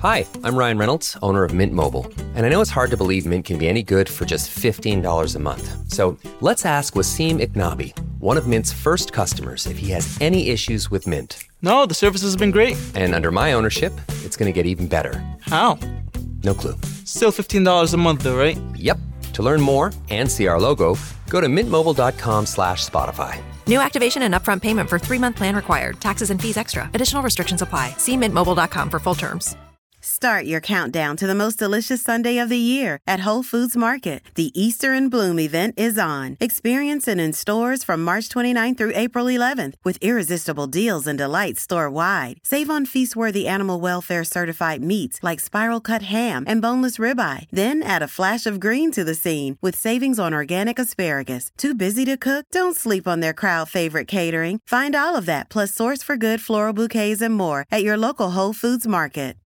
Hi, I'm Ryan Reynolds, owner of Mint Mobile. And I know it's hard to believe Mint can be any good for just $15 a month. So let's ask Wasim Iknabi, one of Mint's first customers, if he has any issues with Mint. No, the service has been great. And under my ownership, it's going to get even better. How? No clue. Still $15 a month though, right? Yep. To learn more and see our logo, go to mintmobile.com slash Spotify. New activation and upfront payment for three-month plan required. Taxes and fees extra. Additional restrictions apply. See mintmobile.com for full terms. Start your countdown to the most delicious Sunday of the year at Whole Foods Market. The Easter in Bloom event is on. Experience it in stores from March 29th through April 11th with irresistible deals and delights store wide. Save on feast worthy animal welfare certified meats like spiral cut ham and boneless ribeye. Then add a flash of green to the scene with savings on organic asparagus. Too busy to cook? Don't sleep on their crowd favorite catering. Find all of that plus source for good floral bouquets and more at your local Whole Foods Market.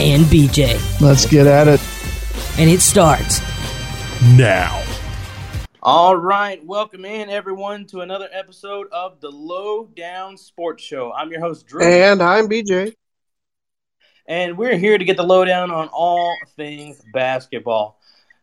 And BJ. Let's get at it. And it starts now. All right, welcome in everyone to another episode of the Lowdown Sports Show. I'm your host Drew, and I'm BJ, and we're here to get the lowdown on all things basketball.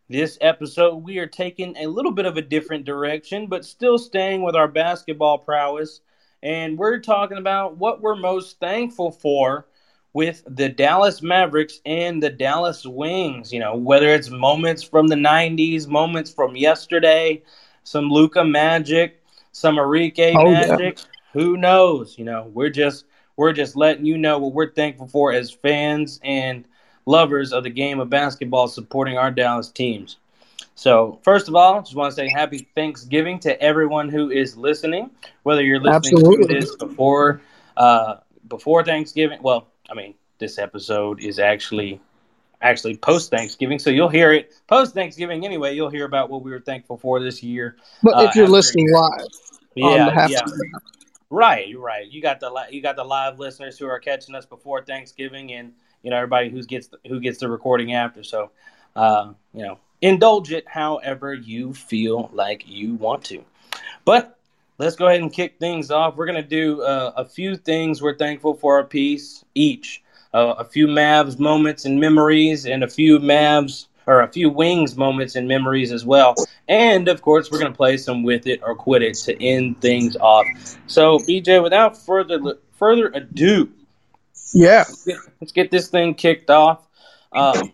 This episode, we are taking a little bit of a different direction, but still staying with our basketball prowess. And we're talking about what we're most thankful for with the Dallas Mavericks and the Dallas Wings. You know, whether it's moments from the 90s, moments from yesterday, some Luka magic, some Arike oh, magic, yeah. who knows? You know, we're just we're just letting you know what we're thankful for as fans and lovers of the game of basketball supporting our Dallas teams. So, first of all, just want to say happy Thanksgiving to everyone who is listening. Whether you're listening Absolutely. to this before uh, before Thanksgiving, well, I mean, this episode is actually actually post Thanksgiving, so you'll hear it post Thanksgiving anyway. You'll hear about what we were thankful for this year. But uh, if you're listening live, yeah, yeah. Right, right. You got the you got the live listeners who are catching us before Thanksgiving, and you know everybody who gets the, who gets the recording after. So, uh, you know, indulge it however you feel like you want to. But let's go ahead and kick things off. We're gonna do uh, a few things we're thankful for a piece each. Uh, a few Mavs moments and memories, and a few Mavs or a few Wings moments and memories as well. And of course, we're going to play some with it or quit it to end things off. So, BJ, without further further ado, yeah, let's get, let's get this thing kicked off. Um,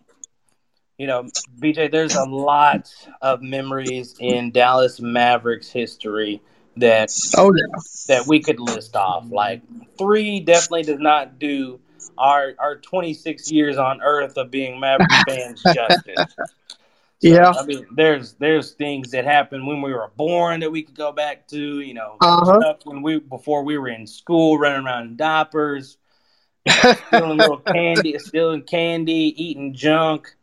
you know, BJ, there's a lot of memories in Dallas Mavericks history that oh yeah. that we could list off. Like three definitely does not do our our 26 years on Earth of being Maverick fans justice. So, yeah, I mean, there's there's things that happened when we were born that we could go back to. You know, uh-huh. stuff when we before we were in school, running around in diapers, you know, stealing little candy, stealing candy, eating junk.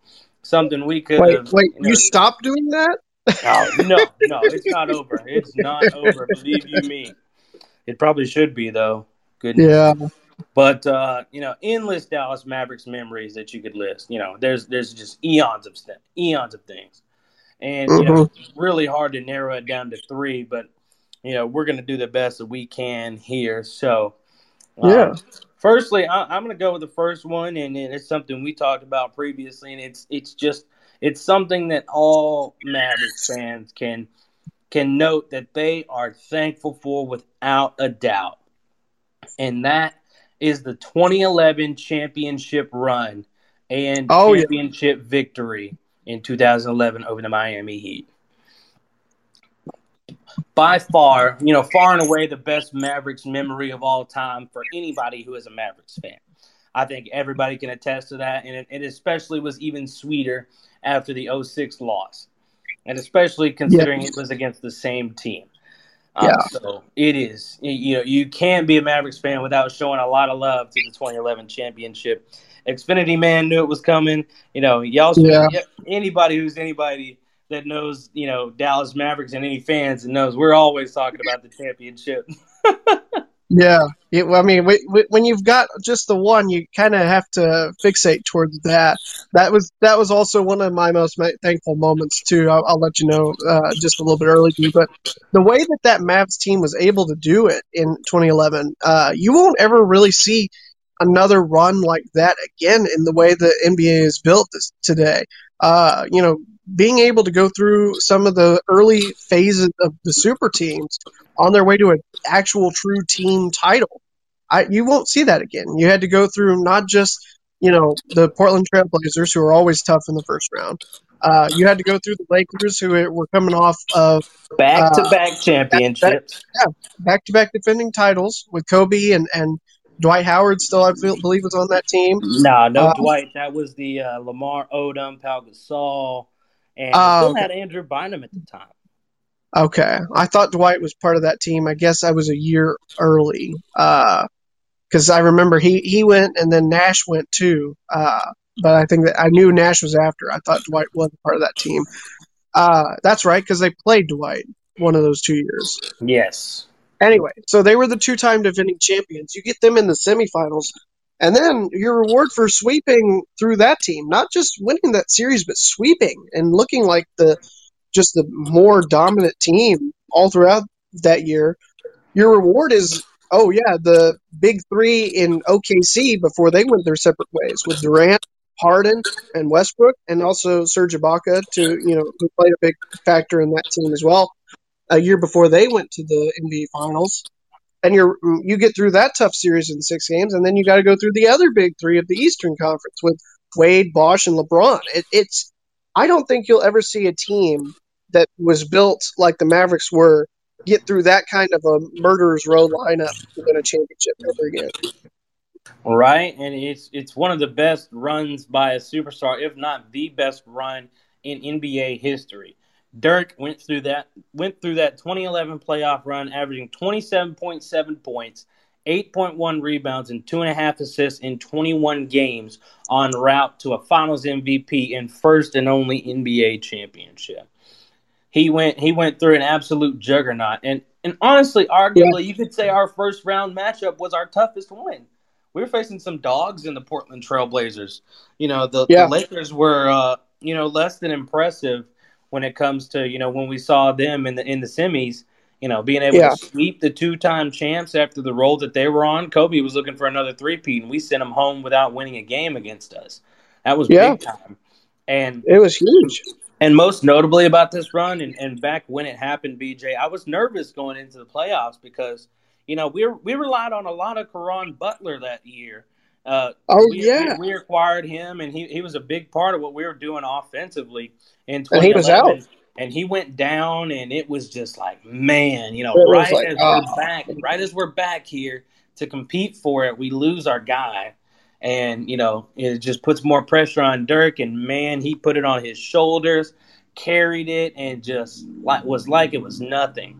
Something we could. Wait, have, wait, you, know, you stopped doing that? Oh, no, no, it's not over. It's not over. Believe you me. It probably should be though. Good. Yeah. But uh, you know, endless Dallas Mavericks memories that you could list. You know, there's there's just eons of stuff, eons of things, and mm-hmm. you know, it's really hard to narrow it down to three. But you know, we're gonna do the best that we can here. So, um, yeah. Firstly, I, am gonna go with the first one, and, and it's something we talked about previously, and it's it's just it's something that all Mavericks fans can can note that they are thankful for without a doubt, and that is the 2011 championship run and oh, championship yeah. victory in 2011 over the Miami Heat. By far, you know, far and away the best Mavericks memory of all time for anybody who is a Mavericks fan. I think everybody can attest to that, and it, it especially was even sweeter after the 06 loss, and especially considering it was against the same team. Um, yeah. So it is. You know, you can't be a Mavericks fan without showing a lot of love to the 2011 championship. Xfinity Man knew it was coming. You know, y'all. Yeah. Anybody who's anybody that knows, you know, Dallas Mavericks and any fans and knows we're always talking about the championship. yeah, it, I mean, when you've got just the one, you kind of have to fixate towards that. That was that was also one of my most thankful moments too. I'll, I'll let you know uh, just a little bit early, but the way that that Mavs team was able to do it in 2011, uh, you won't ever really see another run like that again in the way the NBA is built this, today. Uh, you know, being able to go through some of the early phases of the super teams on their way to an actual true team title. I, you won't see that again. You had to go through not just you know the Portland Trailblazers, who are always tough in the first round. Uh, you had to go through the Lakers, who were coming off of back to back championships. yeah, back to back defending titles with Kobe and and Dwight Howard still, I feel, believe, was on that team. Nah, no uh, Dwight. That was the uh, Lamar Odom, Pau Gasol, and uh, still had Andrew Bynum at the time. Okay, I thought Dwight was part of that team. I guess I was a year early because uh, I remember he he went and then Nash went too. Uh, but I think that I knew Nash was after. I thought Dwight was part of that team. Uh, that's right because they played Dwight one of those two years. Yes. Anyway, so they were the two-time defending champions. You get them in the semifinals, and then your reward for sweeping through that team, not just winning that series, but sweeping and looking like the just the more dominant team all throughout that year. Your reward is, oh yeah, the big three in OKC before they went their separate ways with Durant, Harden, and Westbrook, and also Serge Ibaka to you know who played a big factor in that team as well a year before they went to the NBA Finals. And you're you get through that tough series in six games, and then you got to go through the other big three of the Eastern Conference with Wade, Bosh, and LeBron. It, it's I don't think you'll ever see a team that was built like the Mavericks were get through that kind of a murderer's row lineup to win a championship ever again. Right, and it's it's one of the best runs by a superstar, if not the best run in NBA history. Dirk went through that went through that 2011 playoff run, averaging 27.7 points, 8.1 rebounds, and two and a half assists in 21 games, on route to a Finals MVP and first and only NBA championship. He went he went through an absolute juggernaut, and and honestly, arguably, you could say our first round matchup was our toughest win. We were facing some dogs in the Portland Trailblazers. You know, the, yeah. the Lakers were uh, you know less than impressive when it comes to you know when we saw them in the in the semis. You know, being able yeah. to sweep the two-time champs after the role that they were on. Kobe was looking for another three-peat, and we sent him home without winning a game against us. That was yeah. big time, and it was huge. And most notably about this run, and, and back when it happened, BJ, I was nervous going into the playoffs because you know we we relied on a lot of Caron Butler that year. Uh, oh we, yeah, we, we, acquired him, and he, he was a big part of what we were doing offensively in 2011. And he was out. And he went down, and it was just like, man, you know, it right like, as oh. we're back, right as we're back here to compete for it, we lose our guy, and you know, it just puts more pressure on Dirk. And man, he put it on his shoulders, carried it, and just like was like it was nothing.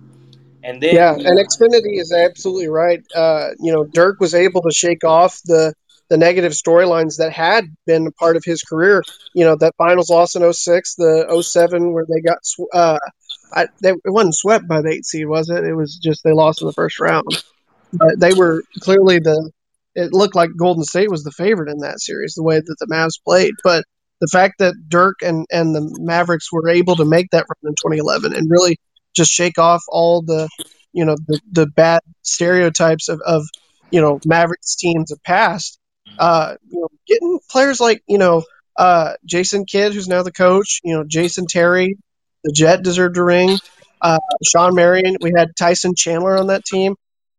And then, yeah, and Xfinity is absolutely right. Uh, you know, Dirk was able to shake off the the negative storylines that had been a part of his career. You know, that finals loss in 06, the 07 where they got, uh, I, they, it wasn't swept by the eight seed, was it? It was just they lost in the first round. But they were clearly the, it looked like Golden State was the favorite in that series, the way that the Mavs played. But the fact that Dirk and, and the Mavericks were able to make that run in 2011 and really just shake off all the, you know, the, the bad stereotypes of, of, you know, Mavericks teams of past uh, you know, getting players like you know uh, Jason Kidd, who's now the coach. You know, Jason Terry, the Jet deserved a ring. Uh, Shawn Marion, we had Tyson Chandler on that team.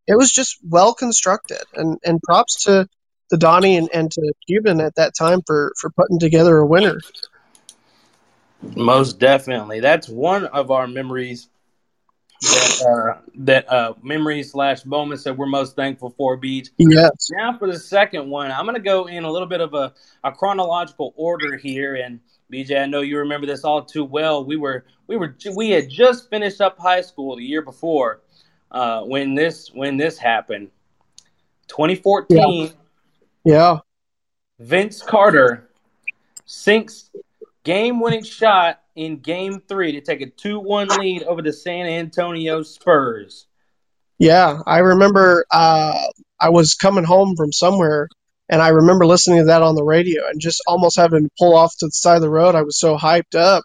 It was just well constructed, and and props to to Donnie and, and to Cuban at that time for for putting together a winner. Most definitely, that's one of our memories that uh, that uh, memories slash moments that we're most thankful for, Beach. Yes. Now for the second one, I'm going to go in a little bit of a, a chronological order here, and BJ, I know you remember this all too well. We were we were we had just finished up high school the year before uh, when this when this happened. 2014. Yeah. yeah. Vince Carter sinks game-winning shot in Game Three to take a two-one lead over the San Antonio Spurs. Yeah, I remember. Uh, I was coming home from somewhere, and I remember listening to that on the radio, and just almost having to pull off to the side of the road. I was so hyped up,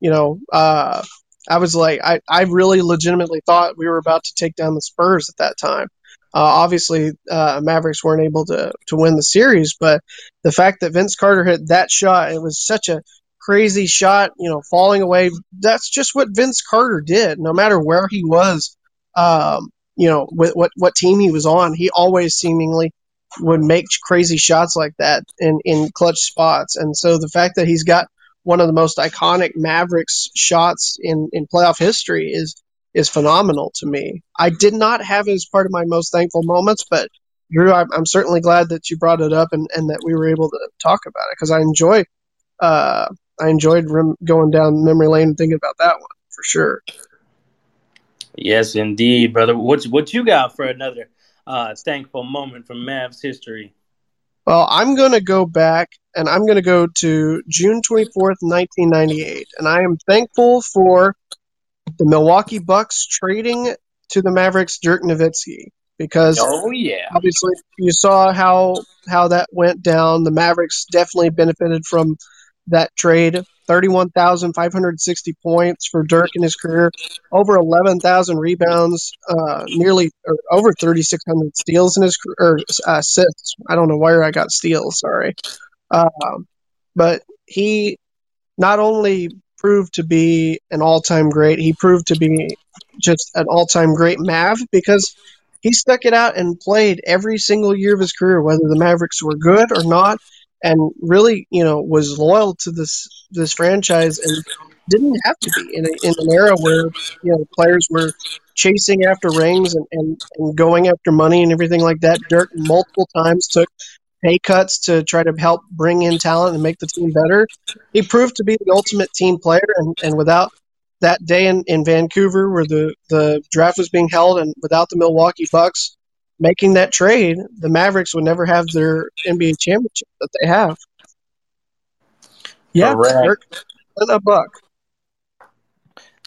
you know. Uh, I was like, I, I really legitimately thought we were about to take down the Spurs at that time. Uh, obviously, uh, Mavericks weren't able to to win the series, but the fact that Vince Carter hit that shot, it was such a crazy shot, you know, falling away. That's just what Vince Carter did. No matter where he was, um, you know, with what what team he was on, he always seemingly would make crazy shots like that in in clutch spots. And so the fact that he's got one of the most iconic Mavericks shots in in playoff history is is phenomenal to me. I did not have it as part of my most thankful moments, but Drew, I'm, I'm certainly glad that you brought it up and, and that we were able to talk about it because I enjoy, uh, I enjoyed rem- going down memory lane and thinking about that one for sure. Yes, indeed, brother. What what you got for another uh, thankful moment from Mavs history? Well, I'm going to go back and I'm going to go to June 24th, 1998, and I am thankful for the Milwaukee Bucks trading to the Mavericks Dirk Nowitzki because oh yeah, obviously you saw how how that went down. The Mavericks definitely benefited from that trade. 31,560 points for Dirk in his career, over 11,000 rebounds, uh, nearly over 3,600 steals in his or uh, assists. I don't know where I got steals. Sorry, um, but he not only proved to be an all-time great, he proved to be just an all-time great Mav because he stuck it out and played every single year of his career, whether the Mavericks were good or not and really, you know, was loyal to this this franchise and didn't have to be in, a, in an era where you know players were chasing after rings and, and, and going after money and everything like that. Dirk multiple times took pay cuts to try to help bring in talent and make the team better. He proved to be the ultimate team player, and, and without that day in, in Vancouver where the, the draft was being held and without the Milwaukee Bucks, making that trade, the Mavericks would never have their NBA championship that they have. Yeah, Dirk, a buck.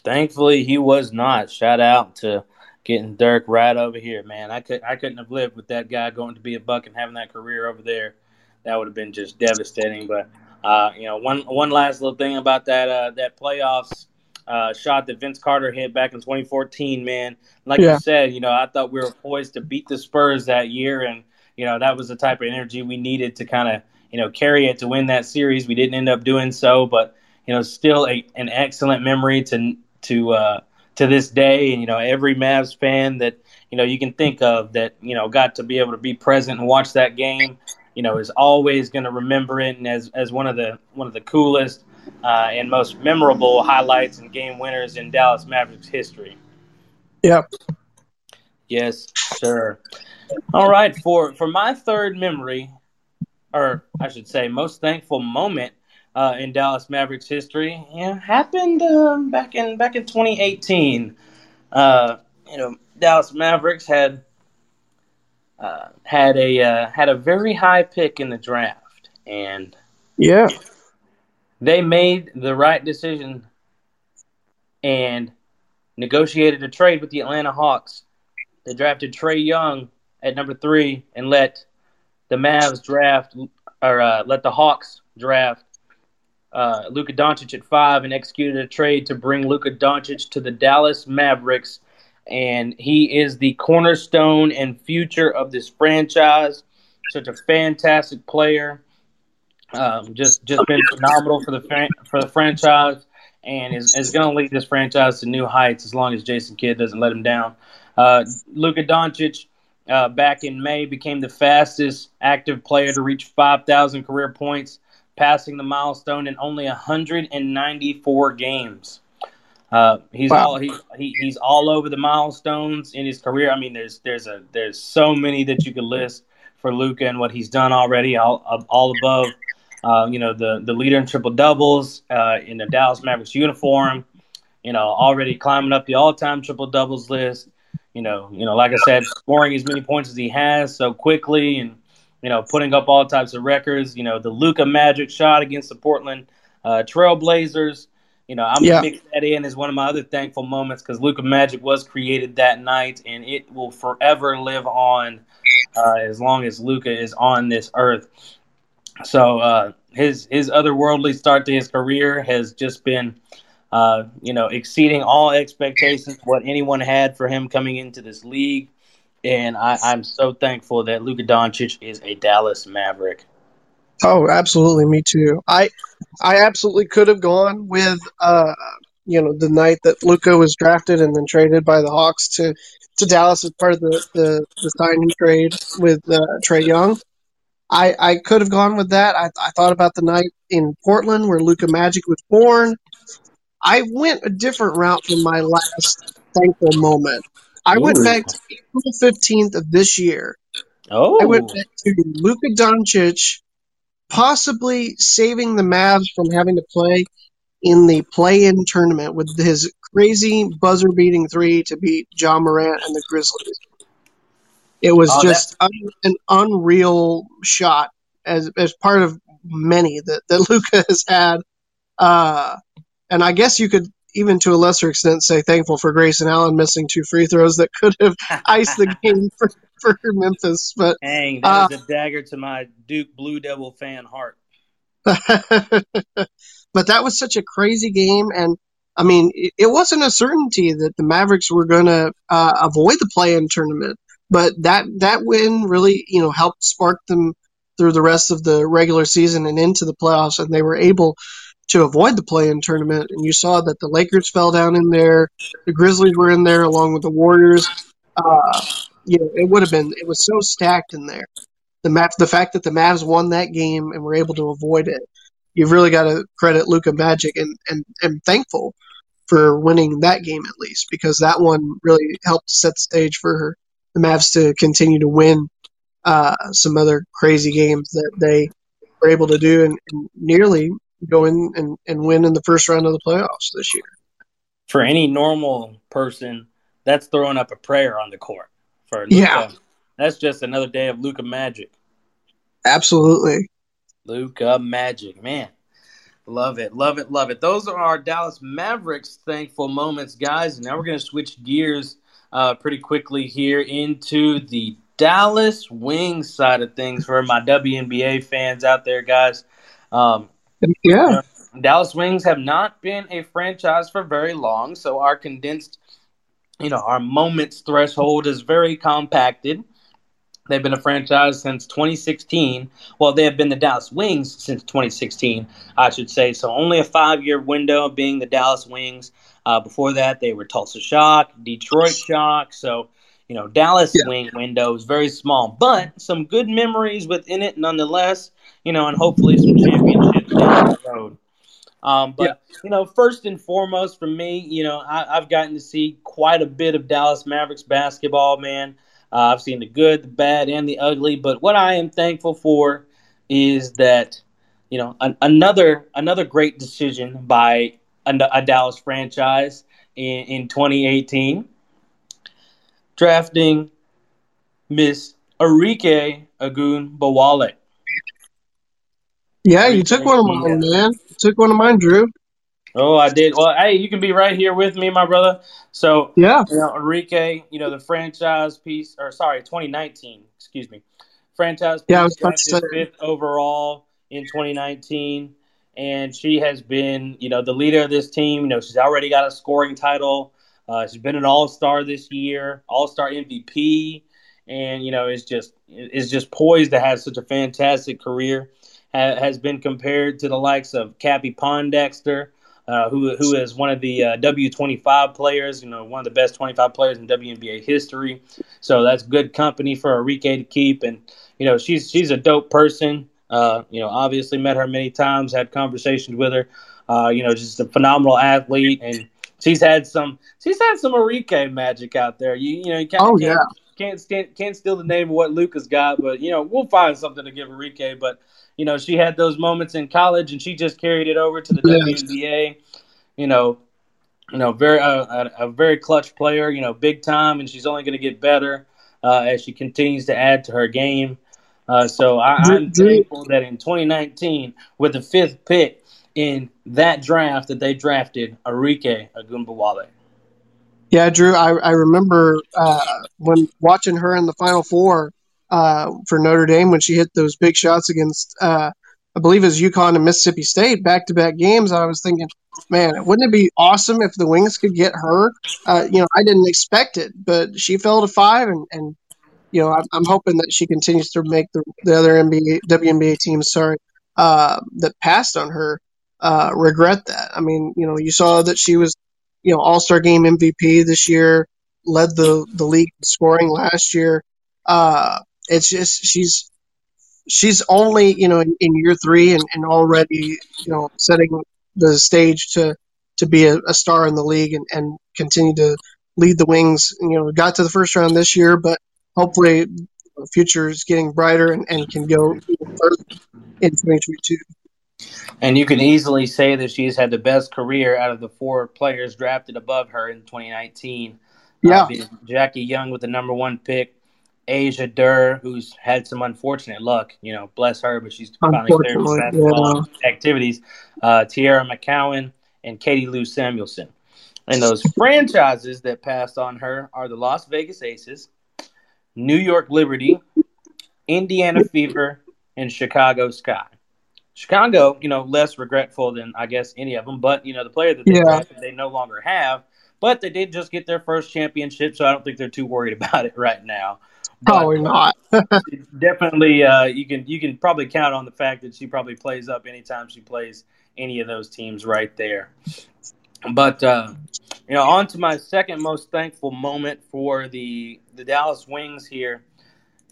Thankfully, he was not. Shout out to getting Dirk right over here, man. I could I couldn't have lived with that guy going to be a buck and having that career over there. That would have been just devastating. But uh, you know, one one last little thing about that uh, that playoffs uh, shot that Vince Carter hit back in 2014, man. Like yeah. you said, you know, I thought we were poised to beat the Spurs that year, and you know that was the type of energy we needed to kind of you know carry it to win that series. We didn't end up doing so, but you know, still a, an excellent memory to to uh, to this day. And you know, every Mavs fan that you know you can think of that you know got to be able to be present and watch that game, you know, is always going to remember it and as as one of the one of the coolest uh, and most memorable highlights and game winners in Dallas Mavericks history. Yep. Yes, sir. All right, for for my third memory, or I should say, most thankful moment uh, in Dallas Mavericks history, yeah, happened uh, back in back in 2018. Uh, you know, Dallas Mavericks had uh, had a uh, had a very high pick in the draft, and yeah, they made the right decision and negotiated a trade with the Atlanta Hawks. They drafted Trae Young at number three and let the Mavs draft or uh, let the Hawks draft uh, Luka Doncic at five and executed a trade to bring Luka Doncic to the Dallas Mavericks. And he is the cornerstone and future of this franchise. Such a fantastic player. Um, just just been phenomenal for the for the franchise, and is, is going to lead this franchise to new heights as long as Jason Kidd doesn't let him down. Uh, Luka Doncic, uh, back in May, became the fastest active player to reach 5,000 career points, passing the milestone in only 194 games. Uh, he's wow. all he, he, he's all over the milestones in his career. I mean, there's there's a there's so many that you could list for Luka and what he's done already, all all above uh, you know, the the leader in triple doubles uh, in the Dallas Mavericks uniform. You know, already climbing up the all-time triple doubles list. You know, you know, like I said, scoring as many points as he has so quickly, and you know, putting up all types of records. You know, the Luka Magic shot against the Portland uh, Trailblazers. You know, I'm Yeah. gonna mix that in as one of my other thankful moments because Luka Magic was created that night, and it will forever live on uh, as long as Luka is on this earth. So uh, his his otherworldly start to his career has just been, uh, you know, exceeding all expectations what anyone had for him coming into this league, and I, I'm so thankful that Luka Doncic is a Dallas Maverick. Oh, absolutely, me too. I I absolutely could have gone with uh you know the night that Luka was drafted and then traded by the Hawks to to Dallas as part of the the, the signing trade with uh, Trae Young. I I could have gone with that. I I thought about the night in Portland where Luka Magic was born. I went a different route for my last thankful moment. I went back to April fifteenth of this year. Oh, I went oh. back to Luka Doncic possibly saving the Mavs from having to play in the play-in tournament with his crazy buzzer-beating three to beat Ja Morant and the Grizzlies. It was Oh, just un- an unreal shot as as part of many that that Luka has had, uh, and I guess you could even to a lesser extent say thankful for Grayson Allen missing two free throws that could have iced the game for, for Memphis, but dang, uh, that was a dagger to my Duke Blue Devil fan heart. but that was such a crazy game, and I mean, it, it wasn't a certainty that the Mavericks were going to uh, avoid the play-in tournament. But that that win really, you know, helped spark them through the rest of the regular season and into the playoffs, and they were able to avoid the play-in tournament. And you saw that the Lakers fell down in there, the Grizzlies were in there along with the Warriors. Uh, you know, it would have been it was so stacked in there. The map, the fact that the Mavs won that game and were able to avoid it, you've really got to credit Luka Magic and and and thankful for winning that game at least because that one really helped set the stage for the Mavs to continue to win uh, some other crazy games that they were able to do and, and nearly go in and, and win in the first round of the playoffs this year. For any normal person, that's throwing up a prayer on the court. For Luka, Yeah. that's just another day of Luka Magic. Absolutely. Luka Magic, man. Love it, love it, love it. Those are our Dallas Mavericks thankful moments, guys. And now we're going to switch gears uh, pretty quickly here into the Dallas Wings side of things for my WNBA fans out there, guys. Um, Yeah. Dallas Wings have not been a franchise for very long, so our condensed, you know, our moments threshold is very compacted. They've been a franchise since 2016. Well, they have been the Dallas Wings since 2016, I should say. So only a five-year window of being the Dallas Wings. Uh, before that, they were Tulsa Shock, Detroit Shock. So, you know, Dallas Yeah. Wing window is very small, but some good memories within it nonetheless. You know, and hopefully some championships down the road. Um, but you know, first and foremost for me, you know, I, I've gotten to see quite a bit of Dallas Mavericks basketball. Man, uh, I've seen the good, the bad, and the ugly. But what I am thankful for is that you know an, another another great decision by a, a Dallas franchise in, in 2018, drafting Miss Arike Ogunbowale. Yeah, you took one of mine, man. You took one of mine, Drew. Oh, I did. Well, hey, you can be right here with me, my brother. So, Yeah. you know, Arike, you know, the franchise piece, or sorry, 2019, excuse me, franchise piece, Yeah, I was about to say. fifth overall in 2019, and she has been, you know, the leader of this team. You know, she's already got a scoring title. Uh, she's been an All Star this year, All Star MVP, and you know, is just is just poised to have such a fantastic career. Ha- has been compared to the likes of Cappie Pondexter uh, who who is one of the uh, W25 players, you know, one of the best 25 players in WNBA history. So that's good company for Arike to keep, and you know, she's she's a dope person. Uh, you know, obviously met her many times, had conversations with her. Uh, you know, just a phenomenal athlete, and she's had some she's had some Arike magic out there. You you know, you can't, Oh, can't, can't can't steal the name of what Luka's got, but you know, we'll find something to give Arike. But you know, she had those moments in college, and she just carried it over to the Yes. WNBA. You know, you know, very uh, a, a very clutch player. You know, big time, and she's only going to get better uh, as she continues to add to her game. Uh, so I, am thankful that in 2019, with the fifth pick in that draft, that they drafted Arike Ogunbowale. Yeah, Drew, I, I remember uh, when watching her in the Final Four uh, for Notre Dame when she hit those big shots against, uh, I believe it was UConn and Mississippi State back to back games. I was thinking, man, wouldn't it be awesome if the Wings could get her? Uh, you know, I didn't expect it, but she fell to five, and, and you know, I'm, I'm hoping that she continues to make the, the other NBA WNBA teams, sorry, uh, that passed on her uh, regret that. I mean, you know, you saw that she was you know All Star Game MVP this year, led the the league scoring last year. Uh, it's just she's she's only you know in, in year three and, and already you know setting the stage to to be a, a star in the league and, and continue to lead the wings. You know, got to the first round this year, but hopefully the future is getting brighter and, and can go further in 2022. And you can easily say that she's had the best career out of the four players drafted above her in 2019. Yeah. Uh, Jackie Young with the number one pick, Asia Durr, who's had some unfortunate luck. You know, bless her, but she's finally cleared basketball yeah. activities. Uh, Teaira McCowan and Katie Lou Samuelson. And those franchises that passed on her are the Las Vegas Aces, New York Liberty, Indiana Fever, and Chicago Sky. Chicago, you know, less regretful than I guess any of them, but you know, the player that they yeah. drafted, they no longer have. But they did just get their first championship, so I don't think they're too worried about it right now. But, probably not. definitely, uh, you can you can probably count on the fact that she probably plays up anytime she plays any of those teams right there. But uh, you know, on to my second most thankful moment for the the Dallas Wings here.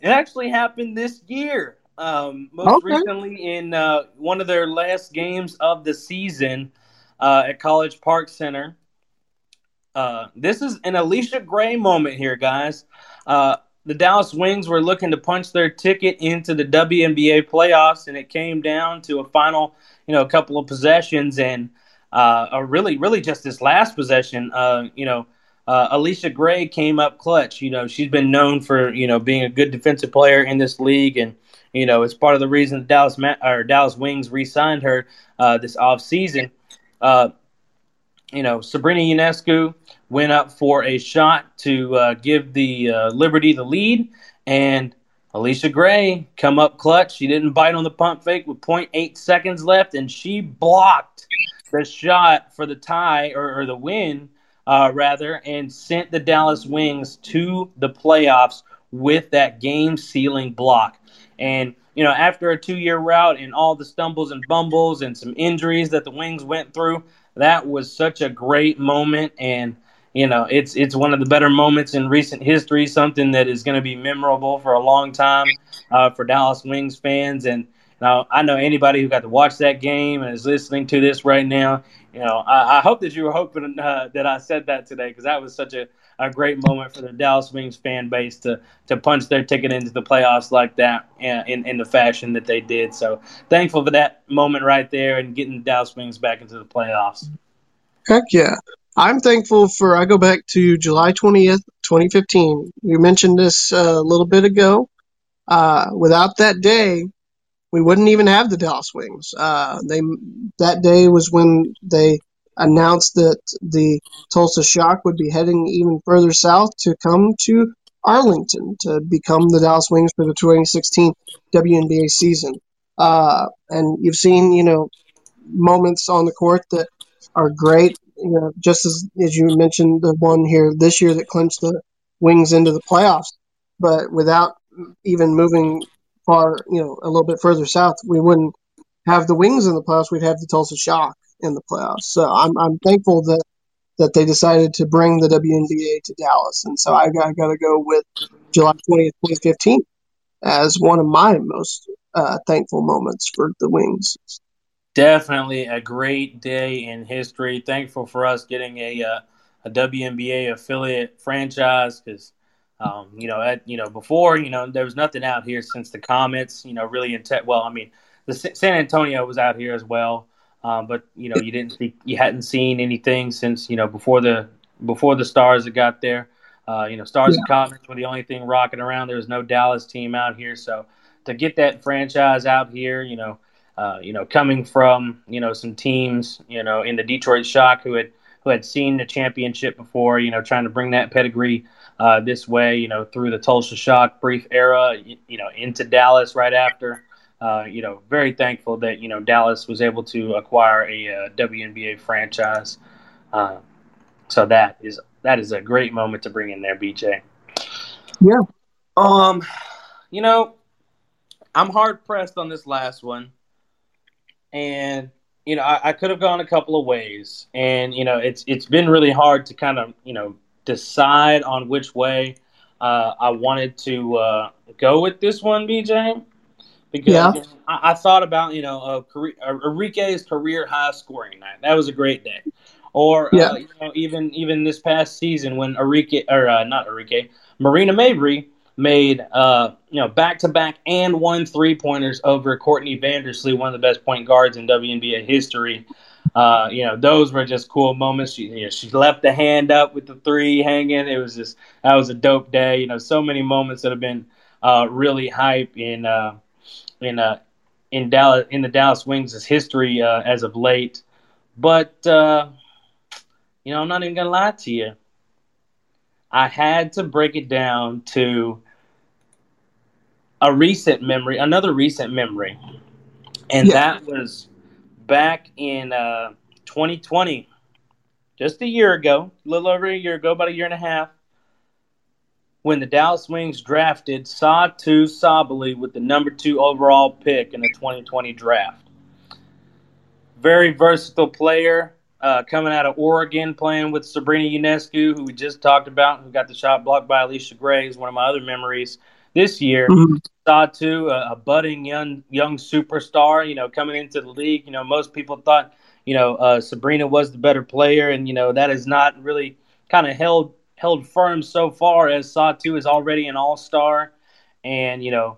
It actually happened this year. Um, most okay. recently, in uh, one of their last games of the season uh, at College Park Center. Uh, this is an Allisha Gray moment here, guys. Uh, the Dallas Wings were looking to punch their ticket into the WNBA playoffs, and it came down to a final, you know, a couple of possessions, and uh, a really, really just this last possession, uh, you know, uh, Allisha Gray came up clutch. You know, she's been known for you know being a good defensive player in this league, and you know, it's part of the reason the Dallas or Dallas Wings re-signed her uh, this off season. Uh, you know, Sabrina Ionescu went up for a shot to uh, give the uh, Liberty the lead, and Allisha Gray come up clutch. She didn't bite on the pump fake with 0.8 seconds left, and she blocked the shot for the tie or, or the win, uh, rather, and sent the Dallas Wings to the playoffs with that game-sealing block. And you know, after a two-year route and all the stumbles and bumbles and some injuries that the Wings went through, that was such a great moment. And you know, it's it's one of the better moments in recent history. Something that is going to be memorable for a long time uh, for Dallas Wings fans. And now I know anybody who got to watch that game and is listening to this right now. You know, I, I hope that you were hoping uh, that I said that today because that was such a a great moment for the Dallas Wings fan base to to punch their ticket into the playoffs like that in, in the fashion that they did. So thankful for that moment right there and getting the Dallas Wings back into the playoffs. Heck yeah. I'm thankful for, I go back to July 20th, 2015. You mentioned this uh, a little bit ago. Uh, without that day, we wouldn't even have the Dallas Wings. Uh, they that day was when they announced that the Tulsa Shock would be heading even further south to come to Arlington to become the Dallas Wings for the 2016 WNBA season. Uh, and you've seen, you know, moments on the court that are great. You know, just as as you mentioned, the one here this year that clinched the Wings into the playoffs, but without even moving far, you know, a little bit further south, we wouldn't have the Wings in the playoffs. We'd have the Tulsa Shock in the playoffs. So I'm I'm thankful that that they decided to bring the WNBA to Dallas, and so I got, I got to go with July 20th, 2015, as one of my most uh, thankful moments for the Wings. Definitely a great day in history. Thankful for us getting a uh, a WNBA affiliate franchise because. Um, you know, at, you know, before, you know, there was nothing out here since the Comets, you know, really in tech. Well, I mean, the San Antonio was out here as well. Um, but you know, you didn't see, you hadn't seen anything since you know before the before the Stars had got there. Uh, you know, Stars yeah. and Comets were the only thing rocking around. There was no Dallas team out here, so to get that franchise out here, you know, uh, you know, coming from you know some teams, you know, in the Detroit Shock who had who had seen the championship before, you know, trying to bring that pedigree uh, this way, you know, through the Tulsa Shock brief era, you, you know, into Dallas right after. Uh, you know, very thankful that you know Dallas was able to acquire a uh, WNBA franchise. Uh, so that is that is a great moment to bring in there, BJ. Yeah. Um, you know, I'm hard pressed on this last one, and you know, I, I could have gone a couple of ways, and you know, it's it's been really hard to kind of you know decide on which way uh, I wanted to uh, go with this one, BJ. Because Yeah. you know, I, I thought about you know uh, career, uh, Arike's career high scoring night. That was a great day. Or Yeah. uh, you know, even even this past season when Arike or uh, not Arike, Marina Mabrey made uh, you know back to back and one three pointers over Courtney Vandersloot, one of the best point guards in WNBA history. Uh, you know, those were just cool moments. She, you know, she left the hand up with the three hanging. It was just that was a dope day. You know, so many moments that have been uh, really hype in uh, in uh, in Dallas in the Dallas Wings' history uh, as of late. But uh, you know, I'm not even gonna lie to you. I had to break it down to a recent memory, another recent memory, and Yeah. that was back in uh, 2020, just a year ago, a little over a year ago, about a year and a half, when the Dallas Wings drafted Satou Sabally with the number two overall pick in the 2020 draft. Very versatile player, uh, coming out of Oregon, playing with Sabrina Ionescu, who we just talked about, who got the shot blocked by Allisha Gray, is one of my other memories this year. Mhm. Satou, a, a budding young young superstar, you know, coming into the league. You know, most people thought, you know, uh, Sabrina was the better player, and you know that is not really kind of held held firm so far as Satou is already an all star, and you know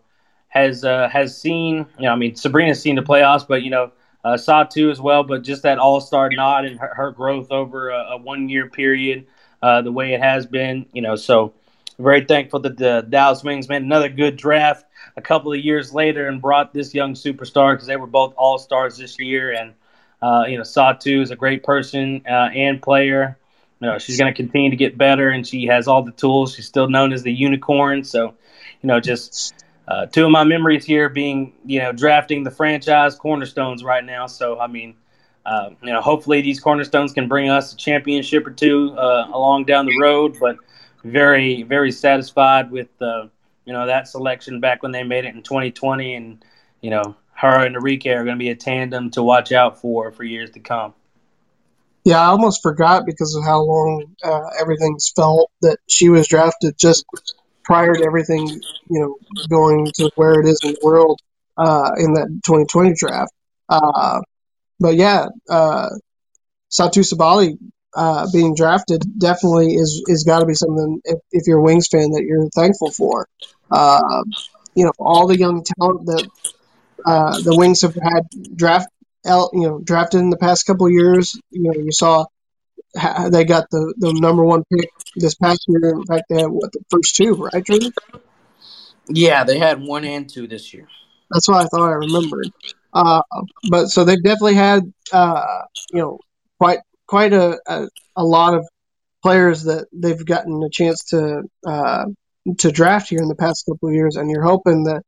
has uh, has seen, you know, I mean Sabrina's seen the playoffs, but you know uh, Satou as well, but just that all star nod and her, her growth over a, a one year period, uh, the way it has been, you know, so very thankful that the Dallas Wings made another good draft a couple of years later and brought this young superstar because they were both all stars this year. And, uh, you know, Satou is a great person uh, and player. You know, she's going to continue to get better and she has all the tools. She's still known as the unicorn. So, you know, just uh, two of my memories here being, you know, drafting the franchise cornerstones right now. So, I mean, uh, you know, hopefully these cornerstones can bring us a championship or two uh, along down the road. But very, very satisfied with uh, you know that selection back when they made it in 2020, and you know her and Arike are going to be a tandem to watch out for for years to come. Yeah, I almost forgot because of how long uh, everything's felt that she was drafted just prior to everything, you know, going to where it is in the world uh, in that 2020 draft. Uh, but yeah, uh, Satou Sabally uh, being drafted definitely is is got to be something if, if you're a Wings fan that you're thankful for. Uh, you know, all the young talent that uh, the Wings have had draft you know drafted in the past couple years. You know, you saw they got the, the number one pick this past year. In fact, they had what the first two, right, Jordan? Yeah, they had one and two this year. That's what I thought I remembered. Uh, but so they've definitely had uh, you know quite quite a, a a lot of players that they've gotten a chance to uh, to draft here in the past couple of years, and you're hoping that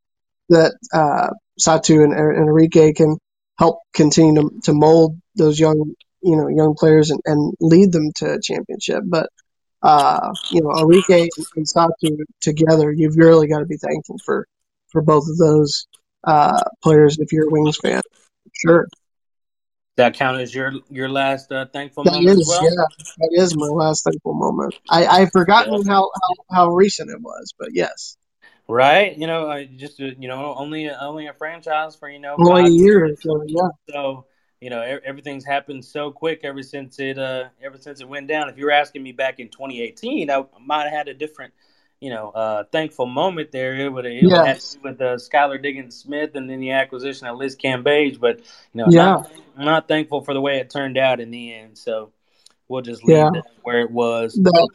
that uh, Satou and, and Arike can help continue to, to mold those young you know young players and, and lead them to a championship. But uh, you know Arike and Satou together, you've really got to be thankful for for both of those uh, players if you're a Wings fan. Sure. That count as your your last uh, thankful That moment is, as well. yeah, that is my last thankful moment. I I've forgotten how, how how recent it was, but yes, Right? You know, I just uh, you know only only a franchise for you know only a year. years. So yeah, So you know everything's happened so quick ever since it uh ever since it went down. If you were asking me back in 2018, I might have had a different you know uh thankful moment there. It would it would have Yes. with uh, Skylar Diggins Smith and then the acquisition of Liz Cambage. But you know, Yeah. not, I'm not thankful for the way it turned out in the end. So We'll just leave Yeah. that where it was. That,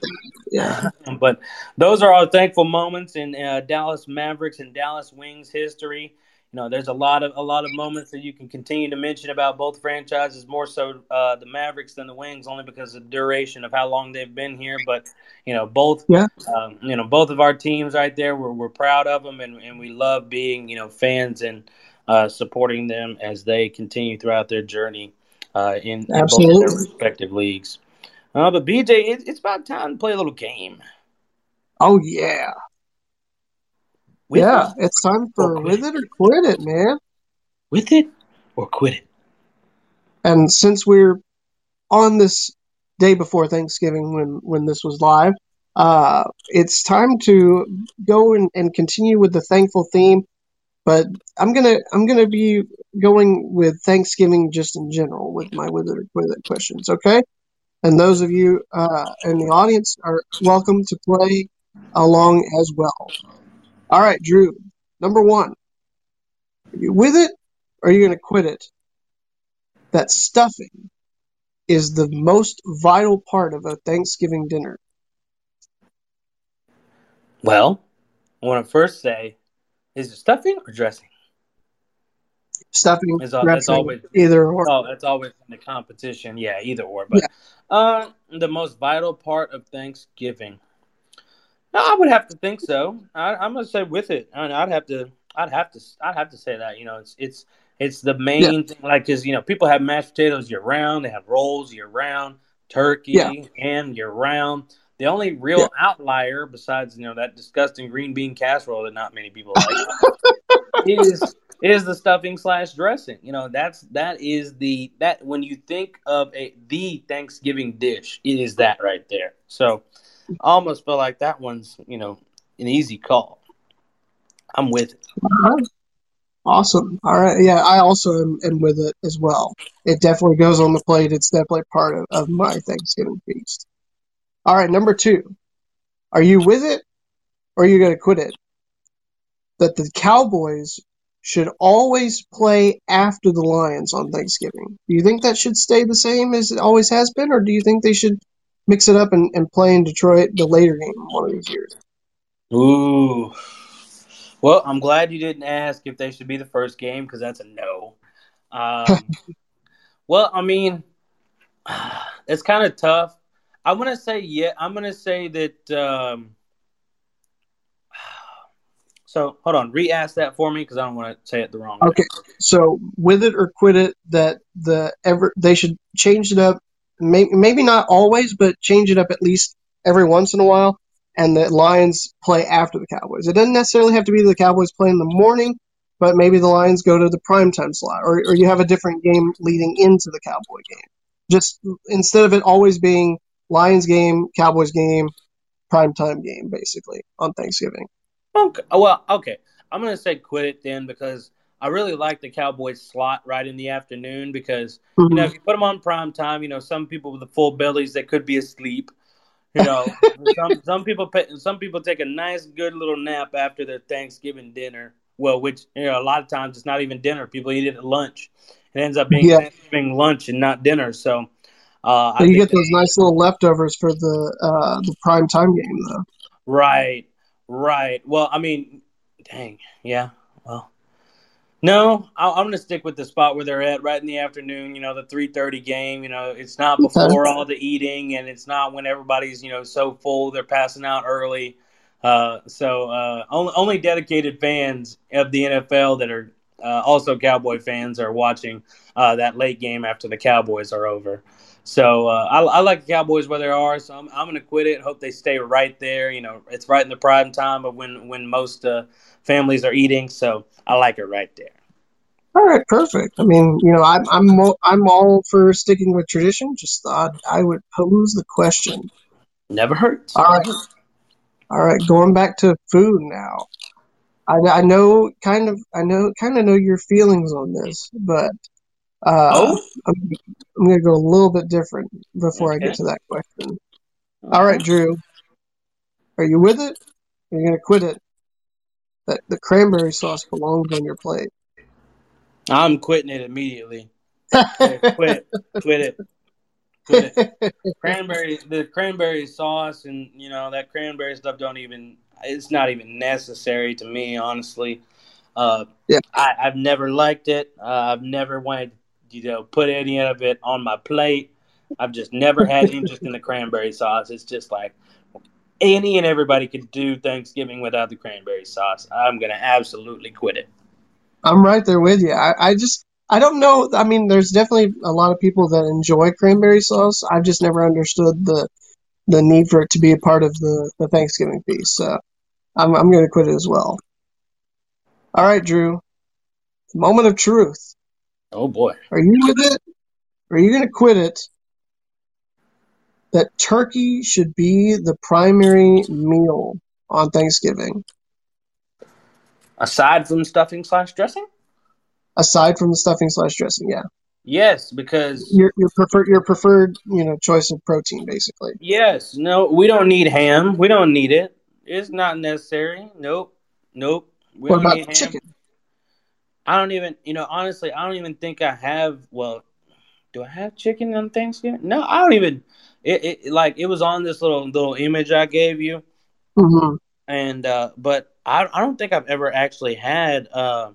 yeah. but those are our thankful moments in uh, Dallas Mavericks and Dallas Wings history. You know, there's a lot of a lot of moments that you can continue to mention about both franchises. More so uh, the Mavericks than the Wings, only because of the duration of how long they've been here. But you know, both Yeah. um, you know both of our teams right there. We're we're proud of them, and, and we love being you know fans and uh, supporting them as they continue throughout their journey uh, in, in both their respective leagues. Uh, but BJ, it, it's about time to play a little game. Oh yeah. With yeah. it It's time for with it or quit it, man. with it or quit it. And since we're on this day before Thanksgiving when when this was live, uh, it's time to go and, and continue with the thankful theme. But I'm gonna I'm gonna be going with Thanksgiving just in general with my with it or quit it questions. Okay. And those of you uh, in the audience are welcome to play along as well. All right, Drew. Number one, are you with it or are you going to quit it? That stuffing is the most vital part of a Thanksgiving dinner. Well, I want to first say, is it stuffing or dressing? Stuffing, It's, al- that's dressing, always either or. oh, that's always in the competition. Yeah, either or. But uh, the most vital part of Thanksgiving. No, I would have to think so. I, I'm gonna say with it. I, I'd have to. I'd have to. I'd have to say that. You know, it's it's it's the main thing. Like, cause you know, people have mashed potatoes year round. They have rolls year round, turkey, Yeah. ham year round. The only real Yeah. outlier, besides you know that disgusting green bean casserole that not many people like, is is the stuffing slash dressing. You know, that's that is the that when you think of a the Thanksgiving dish, it is that right there. So almost feel like that one's, you know, an easy call. I'm with it. Uh-huh. Awesome. All right. Yeah, I also am, am with it as well. It definitely goes on the plate. It's definitely part of, of my Thanksgiving feast. All right, number two. Are you with it or are you going to quit it? That the Cowboys should always play after the Lions on Thanksgiving. Do you think that should stay the same as it always has been, or do you think they should mix it up and, and play in Detroit the later game one of these years? Ooh. Well, I'm glad you didn't ask if they should be the first game because that's a no. Um, well, I mean, it's kind of tough. I'm gonna say yeah. I'm gonna say that. Um, so hold on, re-ask that for me because I don't want to say it the wrong way. Okay, so with it or quit it, that the ever they should change it up. Maybe, maybe not always, but change it up at least every once in a while. And the Lions play after the Cowboys. It doesn't necessarily have to be the Cowboys play in the morning, but maybe the Lions go to the primetime slot, or, or you have a different game leading into the Cowboy game. Just instead of it always being Lions game, Cowboys game, primetime game, basically on Thanksgiving. Okay. Well, okay. I'm gonna say quit it then because I really like the Cowboys slot right in the afternoon because you know if you put them on prime time, you know some people with the full bellies that could be asleep. You know, some some people pay, some people take a nice good little nap after their Thanksgiving dinner. Well, which you know a lot of times it's not even dinner. People eat it at lunch. It ends up being Yeah. Thanksgiving lunch and not dinner. So, uh, So you get those nice little leftovers for the uh, the prime time game, though. Right, right. Well, I mean, dang, yeah. No, I, I'm going to stick with the spot where they're at, right in the afternoon. You know, the 3:30 game. You know, it's not before all the eating, and it's not when everybody's you know so full they're passing out early. Uh, so uh, only only dedicated fans of the NFL that are uh, also Cowboy fans are watching uh, that late game after the Cowboys are over. So uh, I, I like the Cowboys where they are. So I'm, I'm going to quit it. Hope they stay right there. You know, it's right in the prime time of when when most uh, families are eating. So I like it right there. All right, perfect. I mean, you know, I'm I'm all, I'm all for sticking with tradition. Just thought I would pose the question. Never hurts. All right, all right. Going back to food now. I, I know kind of I know kind of know your feelings on this, but uh, Oh? I'm, I'm going to go a little bit different before I get to that question. All right, Drew, are you with it? Or are you going to quit it? That the cranberry sauce belongs on your plate. I'm quitting it immediately. Yeah, quit, it. quit it. cranberry, the cranberry sauce, and you know that cranberry stuff don't even. It's not even necessary to me, honestly. Uh, yeah, I, have never liked it. Uh, I've never wanted, you know, put any of it on my plate. I've just never had interest in the cranberry sauce. It's just like any and everybody could do Thanksgiving without the cranberry sauce. I'm gonna absolutely quit it. I'm right there with you. I, I just I don't know. I mean, there's definitely a lot of people that enjoy cranberry sauce. I've just never understood the the need for it to be a part of the, the Thanksgiving feast. So I'm I'm to quit it as well. All right, Drew. Moment of truth. Oh boy. Are you with it? Are you going to quit it? That turkey should be the primary meal on Thanksgiving. Aside from stuffing slash dressing? Aside from the stuffing slash dressing, yeah. Yes, because your your preferred your preferred you know choice of protein, basically. Yes, no, we don't need ham. We don't need it. It's not necessary. Nope, nope. We what about chicken? I don't even, you know, honestly, I don't even think I have. Well, do I have chicken on Thanksgiving? No, I don't even. It, it like it was on this little little image I gave you, mm-hmm. and uh, but I I don't think I've ever actually had uh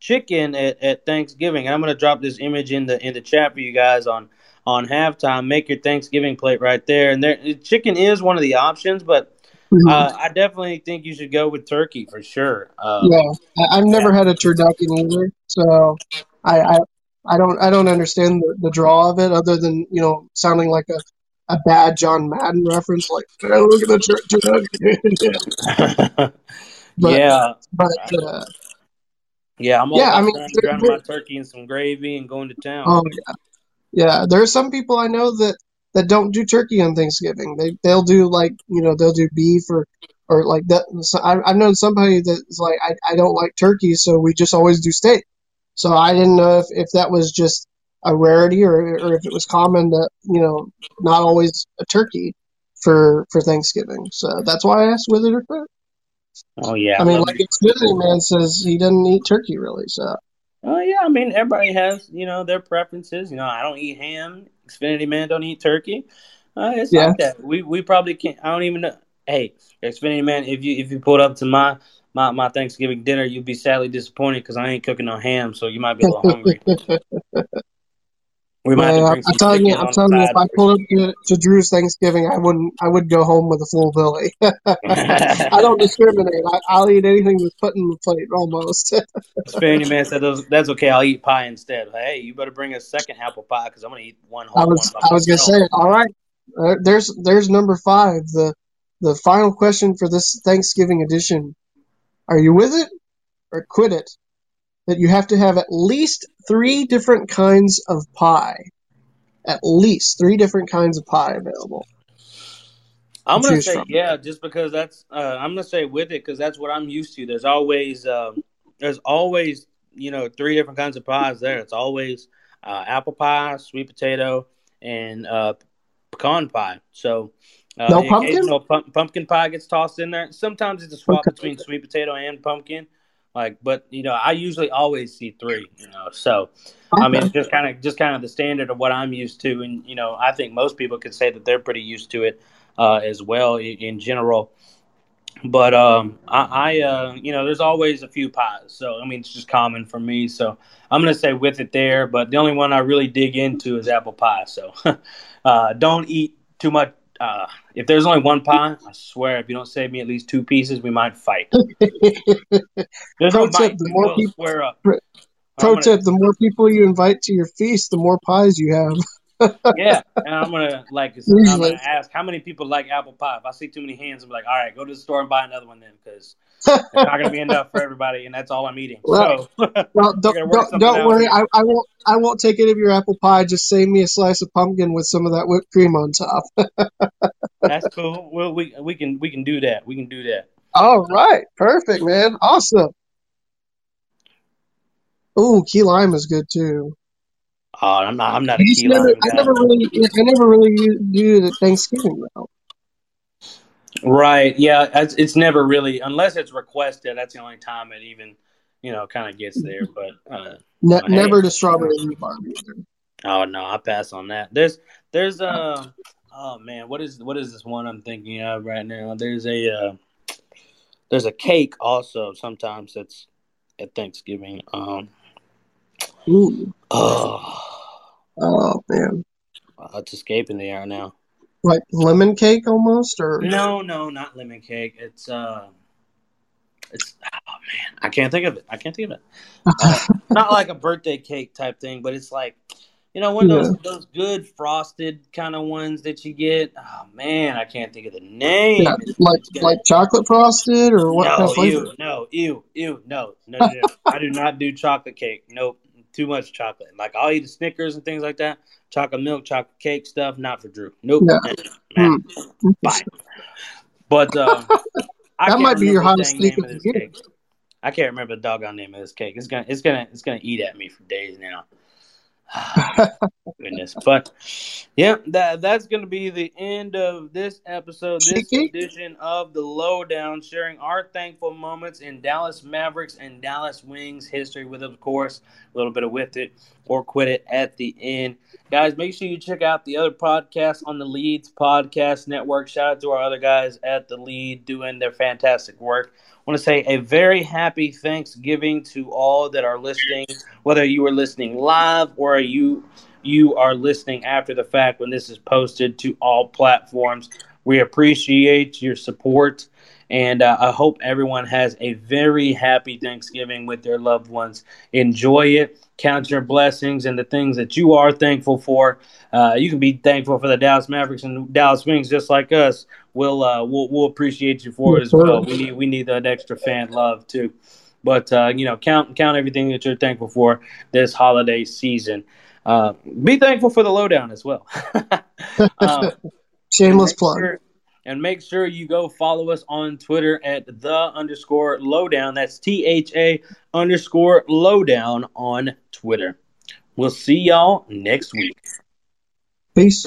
chicken at, at Thanksgiving. I'm gonna drop this image in the in the chat for you guys on on halftime. Make your Thanksgiving plate right there, and there chicken is one of the options, but. Mm-hmm. Uh, I definitely think you should go with turkey for sure. Uh, yeah, I've never yeah. had a turducken either, so I, I I don't I don't understand the, the draw of it other than you know sounding like a, a bad John Madden reference like hey, look at the turkey. but, yeah, but uh, yeah, I'm all yeah, I mean, drowning my turkey in some gravy and going to town. Oh yeah, yeah. There are some people I know that that don't do turkey on Thanksgiving. They they'll do like you know they'll do beef or or like that. So I, I've known somebody that's like I, I don't like turkey, so we just always do steak. So I didn't know if, if that was just a rarity or or if it was common that you know not always a turkey for for Thanksgiving. So that's why I asked whether or not. Oh yeah. I mean, like Xfinity Man says, he doesn't eat turkey really. So. Oh yeah, I mean everybody has you know their preferences. You know, I don't eat ham. Xfinity Man don't eat turkey. Uh, it's yeah. like that. We we probably can't. I don't even know. Hey, Xfinity Man, if you if you pulled up to my my, my Thanksgiving dinner, you'd be sadly disappointed because I ain't cooking no ham, so you might be a little hungry. We might. I'm telling you, I'm telling you, if I pulled up to, to, Drew's Thanksgiving, I wouldn't. I would go home with a full belly. I don't discriminate. I, will eat anything that's put in the plate, almost. Spanish man said, "That's okay. I'll eat pie instead." Hey, you better bring a second apple pie because I'm going to eat one whole. I was. I was going to say, all right. Uh, there's there's number five. The the final question for this Thanksgiving edition. Are you with it or quit it? That you have to have at least three different kinds of pie. At least three different kinds of pie available. I'm gonna say from. yeah, just because that's uh, I'm gonna say with it because that's what I'm used to. There's always um, there's always you know three different kinds of pies there. It's always uh, apple pie, sweet potato, and uh, pecan pie. So uh, no pumpkin. pumpkin pie gets tossed in there. Sometimes it's a swap okay. between sweet potato and pumpkin. Like, but you know, I usually always see three. You know, so I mean, just kind of just kind of the standard of what I'm used to, and you know, I think most people could say that they're pretty used to it uh, as well in, in general. But um, I, I uh, you know, there's always a few pies, so I mean, it's just common for me. So I'm gonna say with it there. But the only one I really dig into is apple pie. So uh, don't eat too much uh, if there's only one pie, I swear, if you don't save me at least two pieces, we might fight. there's pro no tip: the more people, square up. Pro, pro tip: the more people you invite to your feast, the more pies you have yeah, and I'm gonna like I'm gonna ask how many people like apple pie. If I see too many hands, I'm like, all right, go to the store and buy another one then, because it's not gonna be enough for everybody, and that's all I'm eating. Well, so, well don't, don't, don't worry, I, I, won't I won't take any of your apple pie. Just save me a slice of pumpkin with some of that whipped cream on top. that's cool. Well, we we can we can do that. We can do that. All right, perfect, man. Awesome. Oh, key lime is good too. Oh, I'm not. I'm not a key never, I never really. I never really do the Thanksgiving though. Right. Yeah. It's, it's, never really unless it's requested. That's the only time it even, you know, kind of gets there. But uh, ne- never the strawberry either. Oh no, I pass on that. There's there's uh oh man, what is what is this one I'm thinking of right now? There's a uh, there's a cake also sometimes that's at Thanksgiving. Um Ooh. oh, Oh man, it's escaping the air now. Like lemon cake almost, or No, no, not lemon cake. It's uh it's oh man, I can't think of it. I can't think of it. Uh, not like a birthday cake type thing, but it's like you know, one of those those good frosted kind of ones that you get. Oh man, I can't think of the name. yeah, like like chocolate frosted, or what kind no, of flavor? ew, no, ew, ew, no, no, no, no. I do not do chocolate cake. Nope, too much chocolate. Like I'll eat the Snickers and things like that. Chocolate milk, chocolate cake stuff, not for Drew. Nope. Man, Hmm. Bye. But uh, I That might be your hottest name of the this year. cake. I can't remember the doggone name of this cake. It's gonna, it's gonna, it's gonna eat at me for days now. Goodness, but yeah, that that's gonna be the end of this episode, this edition of the Lowdown, sharing our thankful moments in Dallas Mavericks and Dallas Wings history, with of course a little bit of with it or quit it at the end. Guys, make sure you check out the other podcasts on the Leads Podcast Network. Shout out to our other guys at the Lead doing their fantastic work. I want to say a very happy Thanksgiving to all that are listening, whether you are listening live or you you are listening after the fact when this is posted to all platforms. We appreciate your support, and uh, I hope everyone has a very happy Thanksgiving with their loved ones. Enjoy it. Count your blessings and the things that you are thankful for. Uh, you can be thankful for the Dallas Mavericks and Dallas Wings just like us. We'll uh, we'll, we'll appreciate you for it as well. We need we need that extra fan love too. But uh, you know, count count everything that you're thankful for this holiday season. Uh, be thankful for the lowdown as well. um, Shameless plug. sure- and make sure you go follow us on Twitter at the underscore lowdown. That's T H A underscore lowdown on Twitter. We'll see y'all next week. Peace.